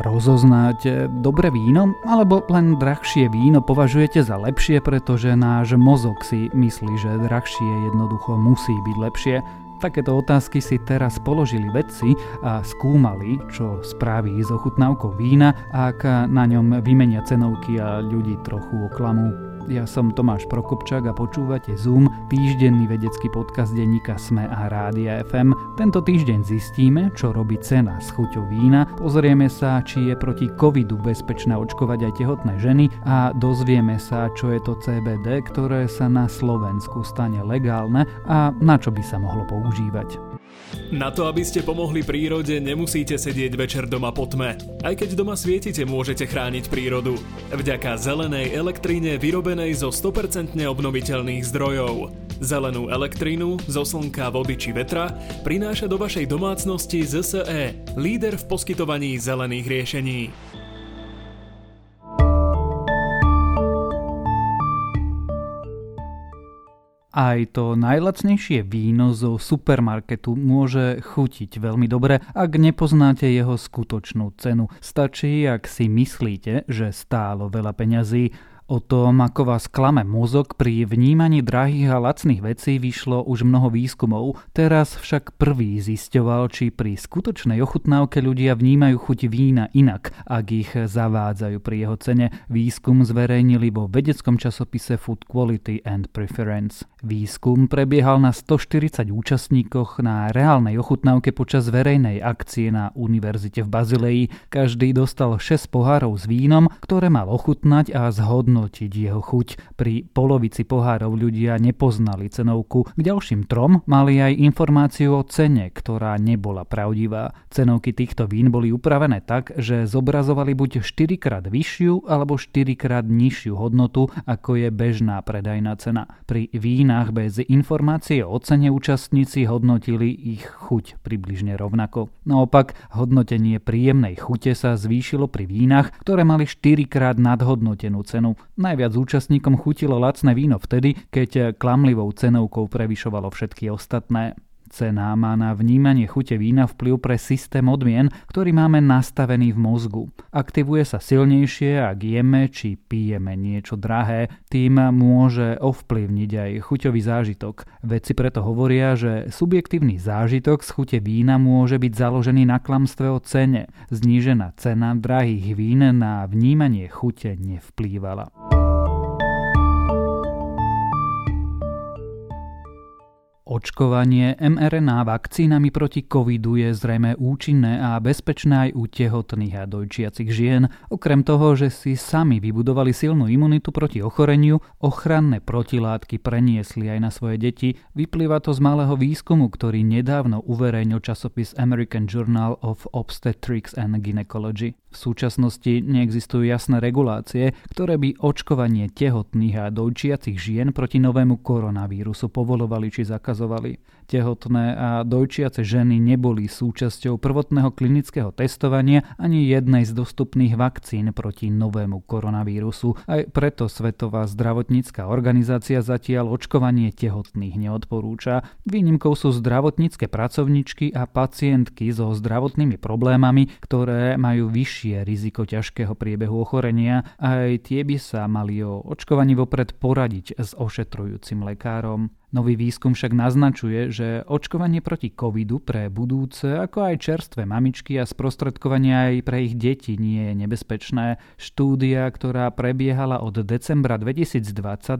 rozoznáte dobre víno alebo len drahšie víno považujete za lepšie, pretože náš mozog si myslí, že drahšie jednoducho musí byť lepšie. Takéto otázky si teraz položili vedci a skúmali, čo spraví s ochutnávkou vína, ak na ňom vymenia cenovky a ľudí trochu oklamú. Ja som Tomáš Prokopčák a počúvate Zoom, týždenný vedecký podcast denníka Sme a Rádia FM. Tento týždeň zistíme, čo robí cena s chuťou vína, pozrieme sa, či je proti covidu bezpečné očkovať aj tehotné ženy a dozvieme sa, čo je to CBD, ktoré sa na Slovensku stane legálne a na čo by sa mohlo používať. Na to, aby ste pomohli prírode, nemusíte sedieť večer doma po tme. Aj keď doma svietite, môžete chrániť prírodu. Vďaka zelenej elektríne vyrobenej zo 100% obnoviteľných zdrojov. Zelenú elektrínu zo slnka, vody či vetra prináša do vašej domácnosti ZSE, líder v poskytovaní zelených riešení. Aj to najlacnejšie víno zo supermarketu môže chutiť veľmi dobre, ak nepoznáte jeho skutočnú cenu. Stačí, ak si myslíte, že stálo veľa peňazí O tom, ako vás klame mozog pri vnímaní drahých a lacných vecí vyšlo už mnoho výskumov, teraz však prvý zisťoval, či pri skutočnej ochutnávke ľudia vnímajú chuť vína inak, ak ich zavádzajú pri jeho cene. Výskum zverejnili vo vedeckom časopise Food Quality and Preference. Výskum prebiehal na 140 účastníkoch na reálnej ochutnávke počas verejnej akcie na univerzite v Bazileji. Každý dostal 6 pohárov s vínom, ktoré mal ochutnať a zhodnúť vyhodnotiť jeho chuť. Pri polovici pohárov ľudia nepoznali cenovku. K ďalším trom mali aj informáciu o cene, ktorá nebola pravdivá. Cenovky týchto vín boli upravené tak, že zobrazovali buď 4 krát vyššiu alebo 4 krát nižšiu hodnotu, ako je bežná predajná cena. Pri vínach bez informácie o cene účastníci hodnotili ich chuť približne rovnako. Naopak, hodnotenie príjemnej chute sa zvýšilo pri vínach, ktoré mali 4 krát nadhodnotenú cenu. Najviac účastníkom chutilo lacné víno vtedy, keď klamlivou cenovkou prevyšovalo všetky ostatné. Cena má na vnímanie chute vína vplyv pre systém odmien, ktorý máme nastavený v mozgu. Aktivuje sa silnejšie, ak jeme či pijeme niečo drahé, tým môže ovplyvniť aj chuťový zážitok. Vedci preto hovoria, že subjektívny zážitok z chute vína môže byť založený na klamstve o cene. Znížená cena drahých vín na vnímanie chute nevplývala. Očkovanie mRNA vakcínami proti covidu je zrejme účinné a bezpečné aj u tehotných a dojčiacich žien. Okrem toho, že si sami vybudovali silnú imunitu proti ochoreniu, ochranné protilátky preniesli aj na svoje deti. Vyplýva to z malého výskumu, ktorý nedávno uverejnil časopis American Journal of Obstetrics and Gynecology. V súčasnosti neexistujú jasné regulácie, ktoré by očkovanie tehotných a dojčiacich žien proti novému koronavírusu povolovali či zakazovali. Tehotné a dojčiace ženy neboli súčasťou prvotného klinického testovania ani jednej z dostupných vakcín proti novému koronavírusu. Aj preto Svetová zdravotnícka organizácia zatiaľ očkovanie tehotných neodporúča. Výnimkou sú zdravotnícke pracovničky a pacientky so zdravotnými problémami, ktoré majú vyššie riziko ťažkého priebehu ochorenia. Aj tie by sa mali o očkovaní vopred poradiť s ošetrujúcim lekárom. Nový výskum však naznačuje, že očkovanie proti covidu pre budúce, ako aj čerstvé mamičky a sprostredkovanie aj pre ich deti nie je nebezpečné. Štúdia, ktorá prebiehala od decembra 2020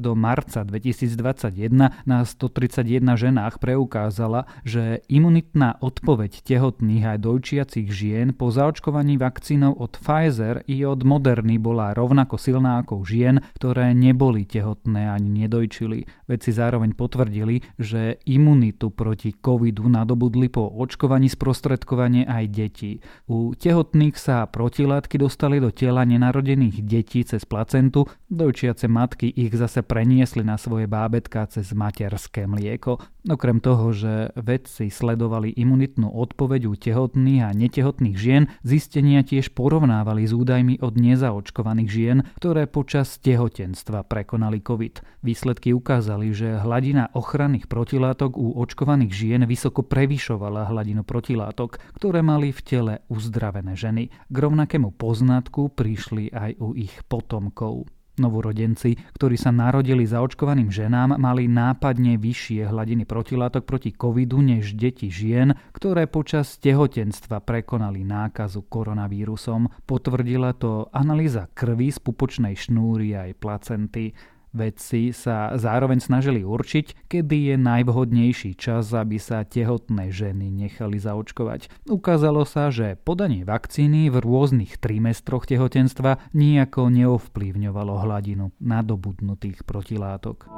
do marca 2021 na 131 ženách preukázala, že imunitná odpoveď tehotných aj dojčiacich žien po zaočkovaní vakcínou od Pfizer i od Moderny bola rovnako silná ako žien, ktoré neboli tehotné ani nedojčili. Vedci zároveň potvrdili, potvrdili, že imunitu proti covidu nadobudli po očkovaní sprostredkovanie aj detí. U tehotných sa protilátky dostali do tela nenarodených detí cez placentu, dojčiace matky ich zase preniesli na svoje bábetka cez materské mlieko. Okrem toho, že vedci sledovali imunitnú odpoveď u tehotných a netehotných žien, zistenia tiež porovnávali s údajmi od nezaočkovaných žien, ktoré počas tehotenstva prekonali COVID. Výsledky ukázali, že hladina ochranných protilátok u očkovaných žien vysoko prevyšovala hladinu protilátok, ktoré mali v tele uzdravené ženy. K rovnakému poznatku prišli aj u ich potomkov. Novorodenci, ktorí sa narodili zaočkovaným ženám, mali nápadne vyššie hladiny protilátok proti covidu než deti žien, ktoré počas tehotenstva prekonali nákazu koronavírusom. Potvrdila to analýza krvi z pupočnej šnúry aj placenty. Vedci sa zároveň snažili určiť, kedy je najvhodnejší čas, aby sa tehotné ženy nechali zaočkovať. Ukázalo sa, že podanie vakcíny v rôznych trimestroch tehotenstva nejako neovplyvňovalo hladinu nadobudnutých protilátok.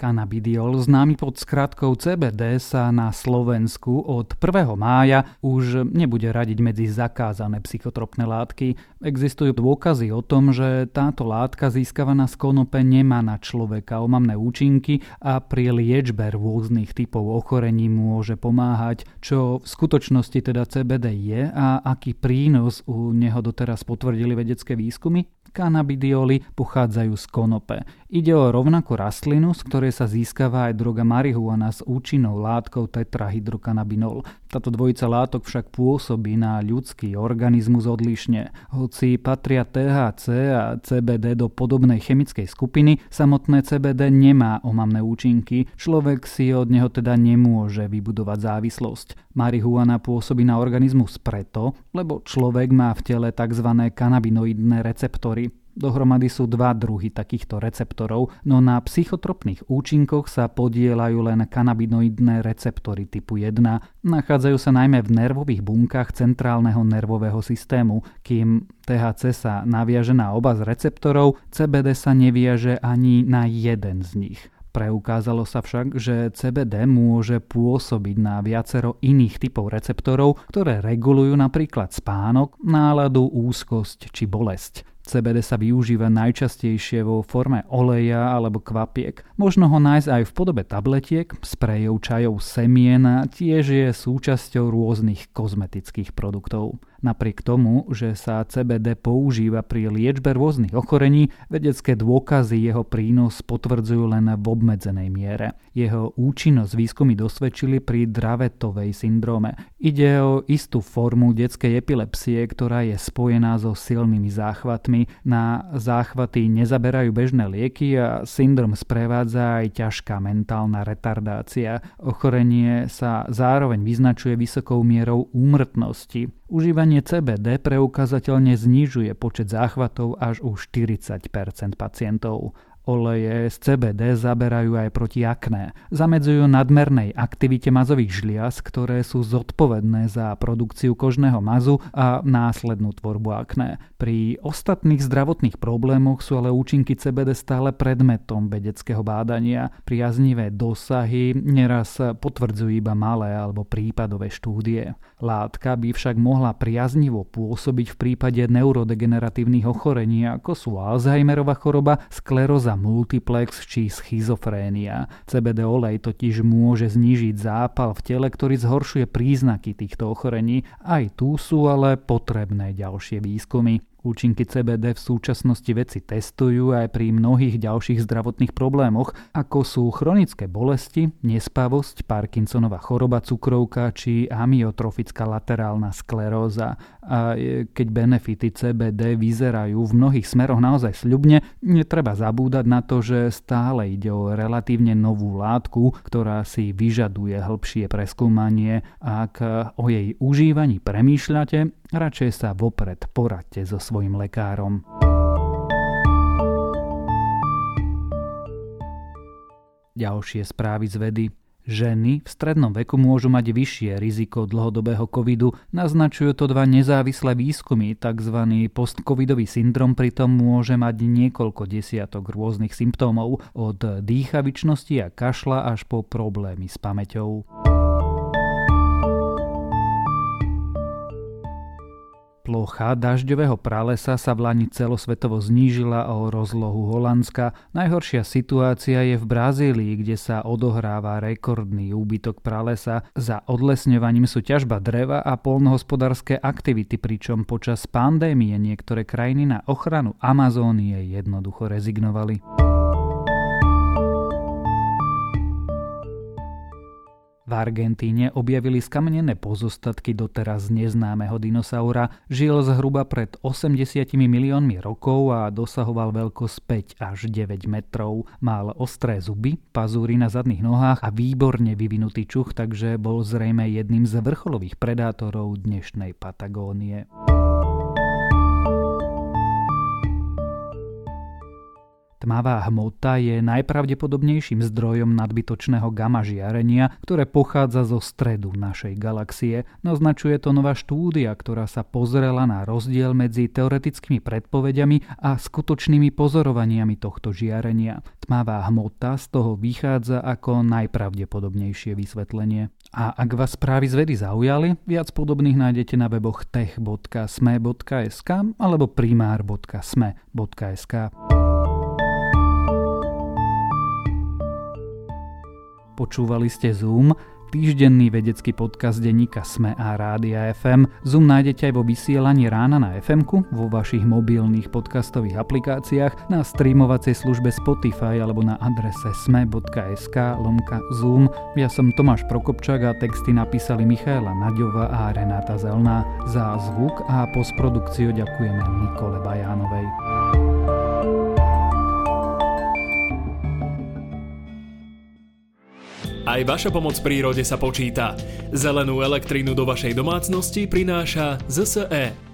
Kanabidiol, známy pod skratkou CBD, sa na Slovensku od 1. mája už nebude radiť medzi zakázané psychotropné látky. Existujú dôkazy o tom, že táto látka získavaná z konope nemá na človeka omamné účinky a pri liečbe rôznych typov ochorení môže pomáhať, čo v skutočnosti teda CBD je a aký prínos u neho doteraz potvrdili vedecké výskumy. Kanabidioly pochádzajú z konope. Ide o rovnakú rastlinu, z ktorej sa získava aj droga marihuana s účinnou látkou tetrahydrokanabinol. Táto dvojica látok však pôsobí na ľudský organizmus odlišne. Hoci patria THC a CBD do podobnej chemickej skupiny, samotné CBD nemá omamné účinky, človek si od neho teda nemôže vybudovať závislosť. Marihuana pôsobí na organizmus preto, lebo človek má v tele tzv. kanabinoidné receptory. Dohromady sú dva druhy takýchto receptorov, no na psychotropných účinkoch sa podielajú len kanabinoidné receptory typu 1. Nachádzajú sa najmä v nervových bunkách centrálneho nervového systému. Kým THC sa naviaže na oba z receptorov, CBD sa neviaže ani na jeden z nich. Preukázalo sa však, že CBD môže pôsobiť na viacero iných typov receptorov, ktoré regulujú napríklad spánok, náladu, úzkosť či bolesť. CBD sa využíva najčastejšie vo forme oleja alebo kvapiek. Možno ho nájsť aj v podobe tabletiek, sprejov, čajov, semien a tiež je súčasťou rôznych kozmetických produktov. Napriek tomu, že sa CBD používa pri liečbe rôznych ochorení, vedecké dôkazy jeho prínos potvrdzujú len v obmedzenej miere. Jeho účinnosť výskumy dosvedčili pri dravetovej syndróme. Ide o istú formu detskej epilepsie, ktorá je spojená so silnými záchvatmi. Na záchvaty nezaberajú bežné lieky a syndrom sprevádza aj ťažká mentálna retardácia. Ochorenie sa zároveň vyznačuje vysokou mierou úmrtnosti. Užívanie CBD preukázateľne znižuje počet záchvatov až u 40% pacientov. Oleje z CBD zaberajú aj proti akné. Zamedzujú nadmernej aktivite mazových žliaz, ktoré sú zodpovedné za produkciu kožného mazu a následnú tvorbu akné. Pri ostatných zdravotných problémoch sú ale účinky CBD stále predmetom vedeckého bádania. Priaznivé dosahy neraz potvrdzujú iba malé alebo prípadové štúdie. Látka by však mohla priaznivo pôsobiť v prípade neurodegeneratívnych ochorení, ako sú Alzheimerova choroba, skleróza multiplex či schizofrénia. CBD olej totiž môže znížiť zápal v tele, ktorý zhoršuje príznaky týchto ochorení. Aj tu sú ale potrebné ďalšie výskumy. Účinky CBD v súčasnosti vedci testujú aj pri mnohých ďalších zdravotných problémoch, ako sú chronické bolesti, nespavosť, Parkinsonova choroba, cukrovka či amyotrofická laterálna skleróza. A keď benefity CBD vyzerajú v mnohých smeroch naozaj sľubne, netreba zabúdať na to, že stále ide o relatívne novú látku, ktorá si vyžaduje hĺbšie preskúmanie. Ak o jej užívaní premýšľate, radšej sa vopred poradte so svojim lekárom. Ďalšie správy z vedy. Ženy v strednom veku môžu mať vyššie riziko dlhodobého covidu. Naznačujú to dva nezávislé výskumy. Tzv. postcovidový syndrom pritom môže mať niekoľko desiatok rôznych symptómov, od dýchavičnosti a kašla až po problémy s pamäťou. Plocha dažďového pralesa sa v Lani celosvetovo znížila o rozlohu Holandska. Najhoršia situácia je v Brazílii, kde sa odohráva rekordný úbytok pralesa. Za odlesňovaním sú ťažba dreva a polnohospodárske aktivity, pričom počas pandémie niektoré krajiny na ochranu Amazónie jednoducho rezignovali. V Argentíne objavili skamenené pozostatky doteraz neznámeho dinosaura. Žil zhruba pred 80 miliónmi rokov a dosahoval veľkosť 5 až 9 metrov. Mal ostré zuby, pazúry na zadných nohách a výborne vyvinutý čuch, takže bol zrejme jedným z vrcholových predátorov dnešnej Patagónie. Tmavá hmota je najpravdepodobnejším zdrojom nadbytočného gamma žiarenia, ktoré pochádza zo stredu našej galaxie. Naznačuje to nová štúdia, ktorá sa pozrela na rozdiel medzi teoretickými predpovediami a skutočnými pozorovaniami tohto žiarenia. Tmavá hmota z toho vychádza ako najpravdepodobnejšie vysvetlenie. A ak vás správy z vedy zaujali, viac podobných nájdete na weboch tech.sme.sk alebo primár.sme.sk. Počúvali ste Zoom, týždenný vedecký podcast denníka Sme a Rádia FM. Zoom nájdete aj vo vysielaní rána na fm vo vašich mobilných podcastových aplikáciách, na streamovacej službe Spotify alebo na adrese sme.sk lomka Zoom. Ja som Tomáš Prokopčák a texty napísali Michaela Naďova a Renáta Zelná. Za zvuk a postprodukciu ďakujeme Nikole Bajánovej. Aj vaša pomoc prírode sa počíta. Zelenú elektrínu do vašej domácnosti prináša ZSE.